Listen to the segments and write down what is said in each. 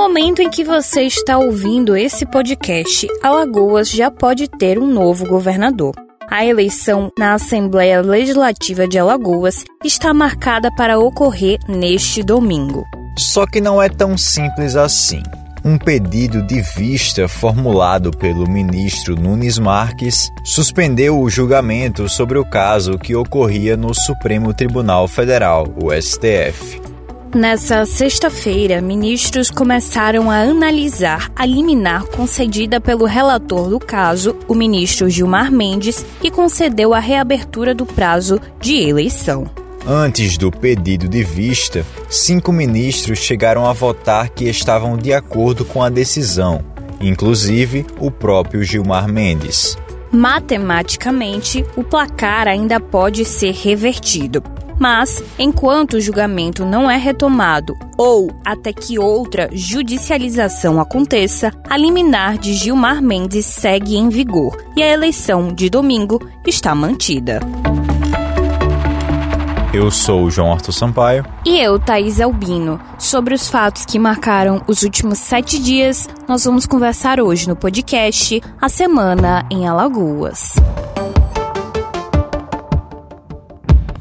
momento em que você está ouvindo esse podcast, Alagoas já pode ter um novo governador. A eleição na Assembleia Legislativa de Alagoas está marcada para ocorrer neste domingo. Só que não é tão simples assim. Um pedido de vista formulado pelo ministro Nunes Marques suspendeu o julgamento sobre o caso que ocorria no Supremo Tribunal Federal, o STF. Nessa sexta-feira, ministros começaram a analisar a liminar concedida pelo relator do caso, o ministro Gilmar Mendes, que concedeu a reabertura do prazo de eleição. Antes do pedido de vista, cinco ministros chegaram a votar que estavam de acordo com a decisão, inclusive o próprio Gilmar Mendes. Matematicamente, o placar ainda pode ser revertido. Mas, enquanto o julgamento não é retomado ou até que outra judicialização aconteça, a liminar de Gilmar Mendes segue em vigor e a eleição de domingo está mantida. Eu sou o João Arthur Sampaio. E eu, Thaís Albino. Sobre os fatos que marcaram os últimos sete dias, nós vamos conversar hoje no podcast A Semana em Alagoas.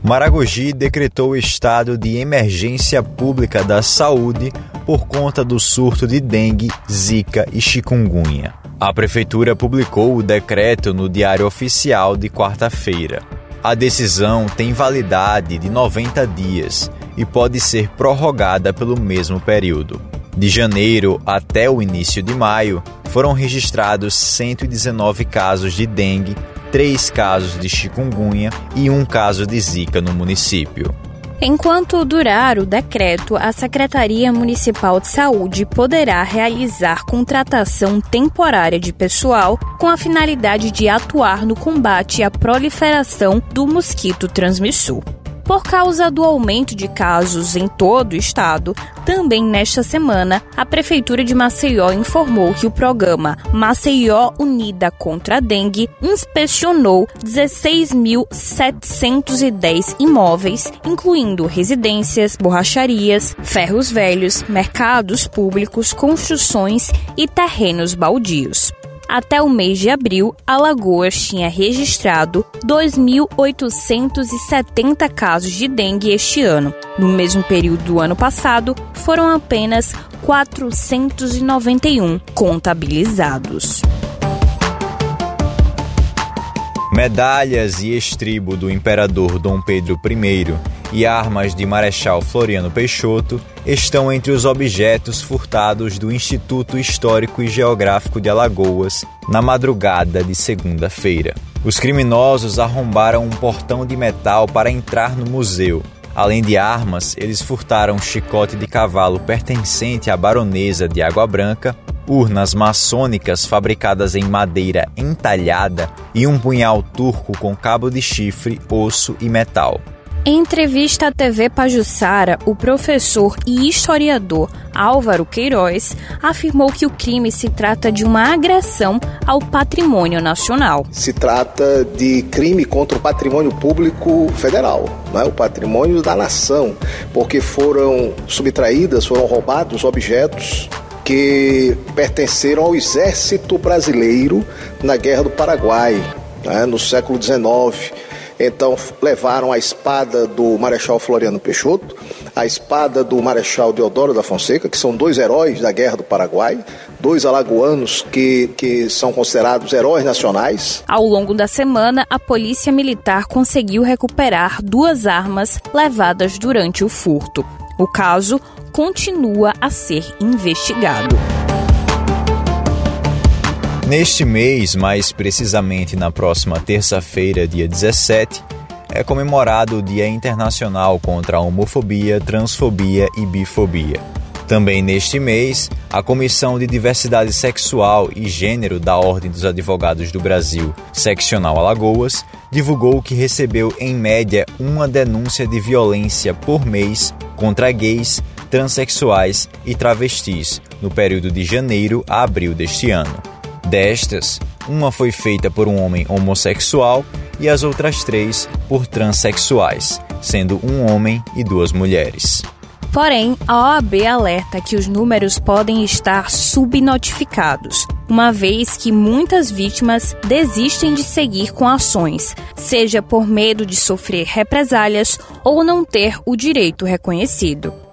Maragogi decretou estado de emergência pública da saúde por conta do surto de dengue, zika e chikungunya. A prefeitura publicou o decreto no Diário Oficial de quarta-feira. A decisão tem validade de 90 dias e pode ser prorrogada pelo mesmo período. De janeiro até o início de maio, foram registrados 119 casos de dengue, três casos de chikungunya e um caso de zika no município. Enquanto durar o decreto, a Secretaria Municipal de Saúde poderá realizar contratação temporária de pessoal com a finalidade de atuar no combate à proliferação do mosquito transmissor. Por causa do aumento de casos em todo o estado, também nesta semana, a Prefeitura de Maceió informou que o programa Maceió Unida contra a Dengue inspecionou 16.710 imóveis, incluindo residências, borracharias, ferros velhos, mercados públicos, construções e terrenos baldios. Até o mês de abril, Alagoas tinha registrado 2.870 casos de dengue este ano. No mesmo período do ano passado, foram apenas 491 contabilizados. Medalhas e estribo do imperador Dom Pedro I e armas de Marechal Floriano Peixoto estão entre os objetos furtados do Instituto Histórico e Geográfico de Alagoas na madrugada de segunda-feira. Os criminosos arrombaram um portão de metal para entrar no museu. Além de armas, eles furtaram um chicote de cavalo pertencente à baronesa de Água Branca, urnas maçônicas fabricadas em madeira entalhada e um punhal turco com cabo de chifre, osso e metal. Em entrevista à TV Pajussara, o professor e historiador Álvaro Queiroz afirmou que o crime se trata de uma agressão ao patrimônio nacional. Se trata de crime contra o patrimônio público federal, é? o patrimônio da nação, porque foram subtraídas, foram roubados objetos que pertenceram ao exército brasileiro na Guerra do Paraguai, né, no século XIX. Então levaram a espada do Marechal Floriano Peixoto, a espada do Marechal Deodoro da Fonseca, que são dois heróis da Guerra do Paraguai, dois alagoanos que, que são considerados heróis nacionais. Ao longo da semana, a Polícia Militar conseguiu recuperar duas armas levadas durante o furto. O caso continua a ser investigado. Neste mês, mais precisamente na próxima terça-feira, dia 17, é comemorado o Dia Internacional contra a Homofobia, Transfobia e Bifobia. Também neste mês, a Comissão de Diversidade Sexual e Gênero da Ordem dos Advogados do Brasil, Seccional Alagoas, divulgou que recebeu em média uma denúncia de violência por mês contra gays, transexuais e travestis no período de janeiro a abril deste ano. Destas, uma foi feita por um homem homossexual e as outras três por transexuais, sendo um homem e duas mulheres. Porém, a OAB alerta que os números podem estar subnotificados, uma vez que muitas vítimas desistem de seguir com ações, seja por medo de sofrer represálias ou não ter o direito reconhecido.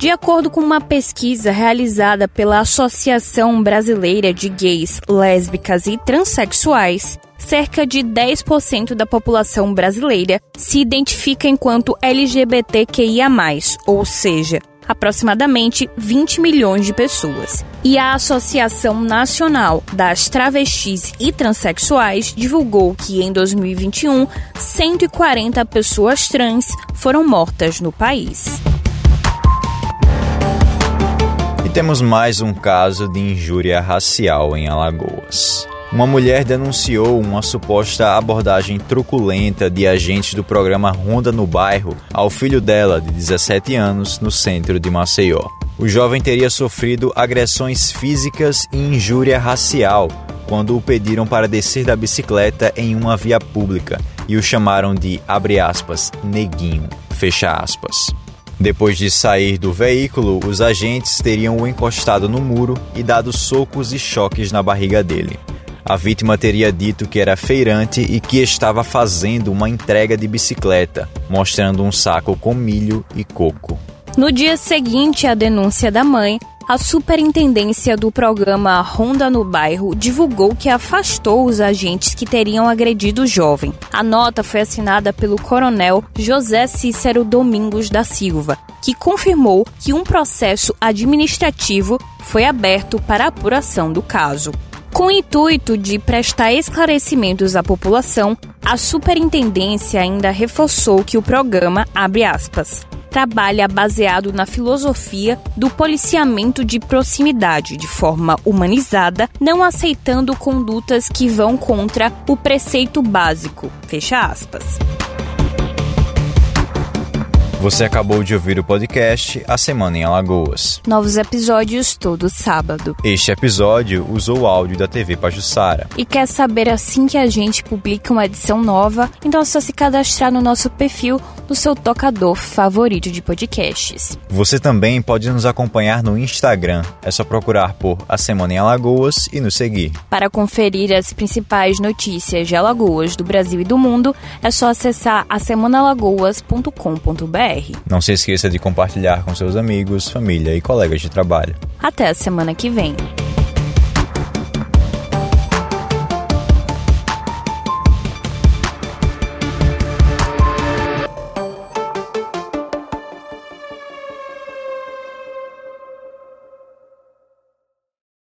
De acordo com uma pesquisa realizada pela Associação Brasileira de Gays, Lésbicas e Transsexuais, cerca de 10% da população brasileira se identifica enquanto LGBTQIA, ou seja, aproximadamente 20 milhões de pessoas. E a Associação Nacional das Travestis e Transsexuais divulgou que em 2021, 140 pessoas trans foram mortas no país. Temos mais um caso de injúria racial em Alagoas. Uma mulher denunciou uma suposta abordagem truculenta de agentes do programa Ronda no Bairro ao filho dela, de 17 anos, no centro de Maceió. O jovem teria sofrido agressões físicas e injúria racial quando o pediram para descer da bicicleta em uma via pública e o chamaram de, abre aspas, neguinho, fecha aspas. Depois de sair do veículo, os agentes teriam o encostado no muro e dado socos e choques na barriga dele. A vítima teria dito que era feirante e que estava fazendo uma entrega de bicicleta, mostrando um saco com milho e coco. No dia seguinte à denúncia da mãe, a superintendência do programa Ronda no Bairro divulgou que afastou os agentes que teriam agredido o jovem. A nota foi assinada pelo coronel José Cícero Domingos da Silva, que confirmou que um processo administrativo foi aberto para apuração do caso. Com o intuito de prestar esclarecimentos à população, a superintendência ainda reforçou que o programa, abre aspas, trabalha baseado na filosofia do policiamento de proximidade, de forma humanizada, não aceitando condutas que vão contra o preceito básico. Fecha aspas. Você acabou de ouvir o podcast A Semana em Alagoas. Novos episódios todo sábado. Este episódio usou o áudio da TV Pajussara. E quer saber assim que a gente publica uma edição nova? Então é só se cadastrar no nosso perfil no seu tocador favorito de podcasts. Você também pode nos acompanhar no Instagram. É só procurar por A Semana em Alagoas e nos seguir. Para conferir as principais notícias de Alagoas, do Brasil e do mundo, é só acessar asemanalagoas.com.br. Não se esqueça de compartilhar com seus amigos, família e colegas de trabalho. Até a semana que vem.